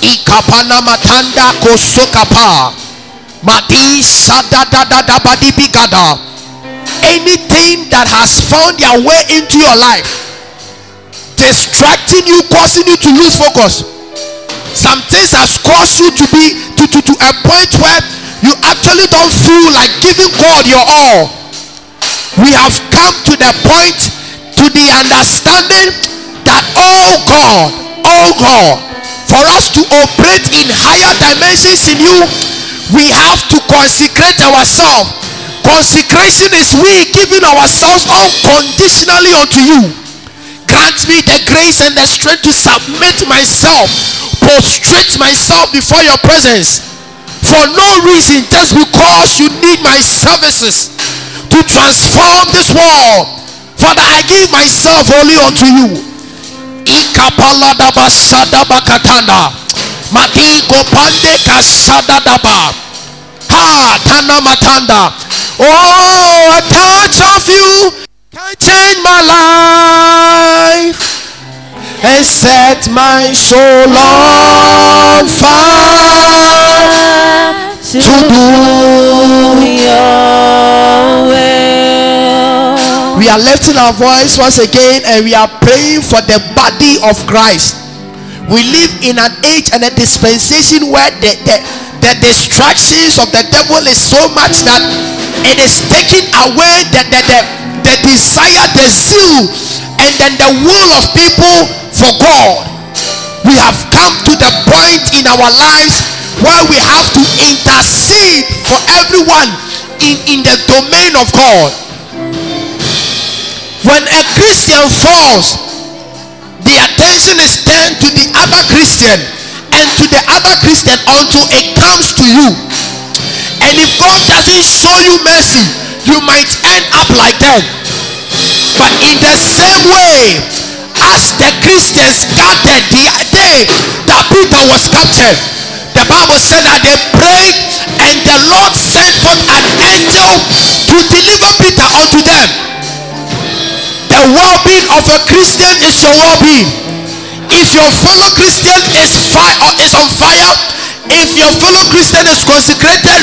Ikapana matanda kosokapa. Madi sadadadada badibigada anything that has found their way into your life distracting you causing you to lose focus. Some things has caused you to be to, to, to a point where you actually don't feel like giving god your all. We have come to the point to the understanding that oh god oh god for us to operate in higher dimensions in you we have to consecrate ourselves consecration is we giving ourselves unconditionally unto you. Grant me the grace and the strength to submit myself prostrate myself before your presence. For no reason just because you need my services to transform this world. Father i give myself only unto you. Madigopande kasadadaba. Ah, ha tana matanda oh a touch of you can change my life and set my soul on fire to to do your will. we are lifting our voice once again and we are praying for the body of Christ. We live in an age and a dispensation where the, the, the distractions of the devil is so much that it is taking away the, the, the, the desire, the zeal, and then the will of people for God. We have come to the point in our lives where we have to intercede for everyone in, in the domain of God. When a Christian falls, the attention is turned to the other Christian and to the other Christian until it comes to you. And if God doesn't show you mercy, you might end up like them. But in the same way, as the Christians scattered the day that Peter was captured, the Bible said that they prayed and the Lord sent forth an angel to deliver Peter unto them. The well-being of a Christian is your well-being. If your fellow Christian is fire is on fire, if your fellow Christian is consecrated,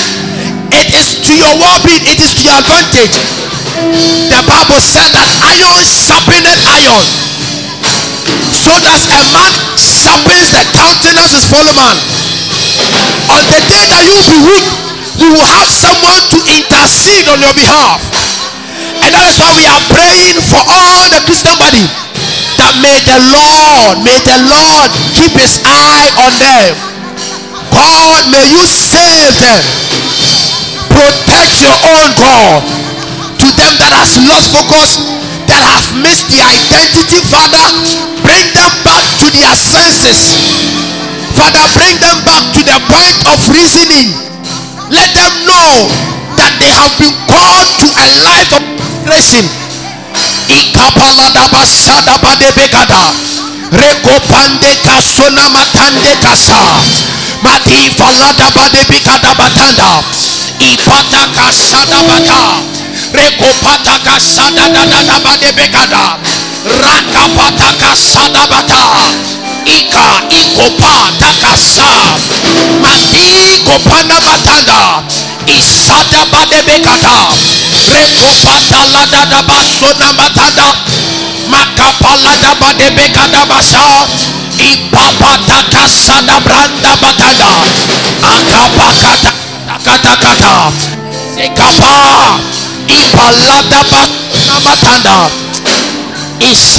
it is to your well-being, it is to your advantage. The Bible said that iron sharpened iron. So does a man sharpens the countenance his fellow man. On the day that you be weak, you will have someone to intercede on your behalf. And that is why we are praying for all the Christian body that may the Lord, may the Lord keep his eye on them. God, may you save them. Protect your own God. To them that has lost focus, that have missed the identity, Father, bring them back to their senses. Father, bring them back to the point of reasoning. Let them know that they have been called to a life of blessing. Mati faladaba de bigada batanda. Ipata kasada bata. Rekopata kasada da da da ba de begada. Rakapata kasada bata. Ika ikopa takasa. Mati kopana matanda. Isada ba de begada. Rekopata la da da ba sona matanda. Makapala da ba de begada basa.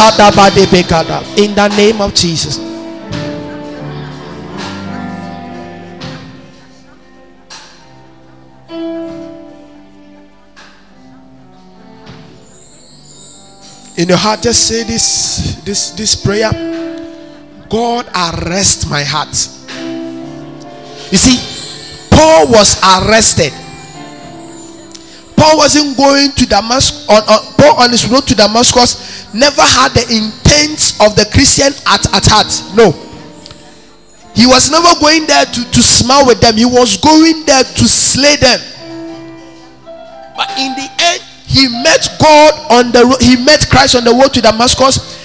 Kata kata. In the name of Jesus. in your heart just say this this this prayer god arrest my heart. You see paul was arrested. Paul wasn't going to damascus on, on paul on his road to damascus never had the intent of the christian at, at heart. No. He was never going there to, to smile with them. He was going there to slay them. But in the end he met God on the road, he met Christ on the road to Damascus,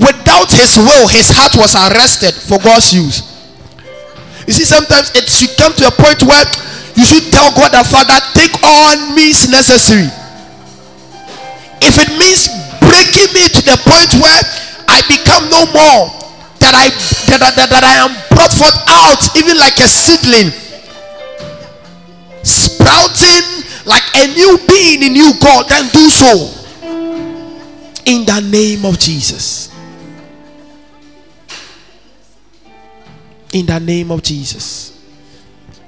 without his will, his heart was arrested for God's use. You see, sometimes it should come to a point where you should tell God the Father, take all means necessary. If it means breaking me to the point where I become no more, that I that, that, that I am brought forth out, even like a seedling, sprouting like a new being in you, God, then do so. In the name of Jesus. In the name of Jesus.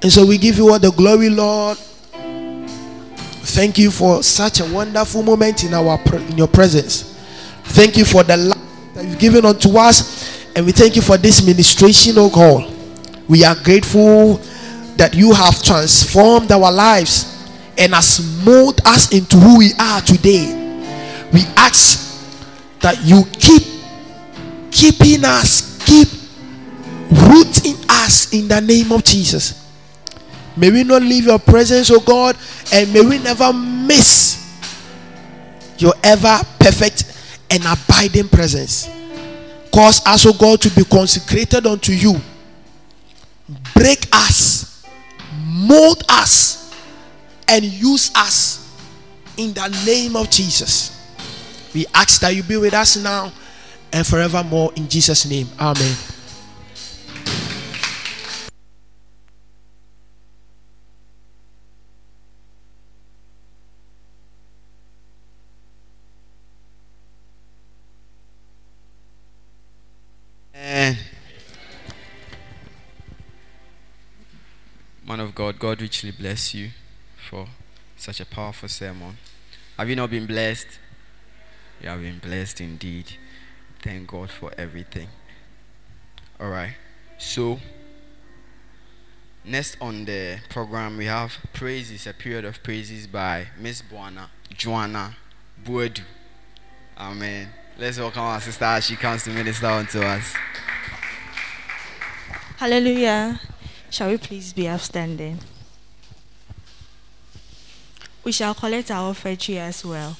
And so we give you all the glory, Lord. Thank you for such a wonderful moment in our in your presence. Thank you for the life that you've given unto us, and we thank you for this ministration, oh God. We are grateful that you have transformed our lives and has molded us into who we are today. We ask that you keep keeping us, keep rooting us in the name of Jesus. May we not leave your presence, oh God, and may we never miss your ever perfect and abiding presence. Cause us, oh God, to be consecrated unto you. Break us, mold us, and use us in the name of Jesus. We ask that you be with us now and forevermore in Jesus' name. Amen. Eh. Of God, God richly bless you for such a powerful sermon. Have you not been blessed? You have been blessed indeed. Thank God for everything. All right. So, next on the program, we have Praises, a period of praises by Miss Buana, Joanna Buedu. Amen. Let's welcome our sister as she comes to minister unto us. Hallelujah. Shall we please be upstanding? We shall collect our offertory as well.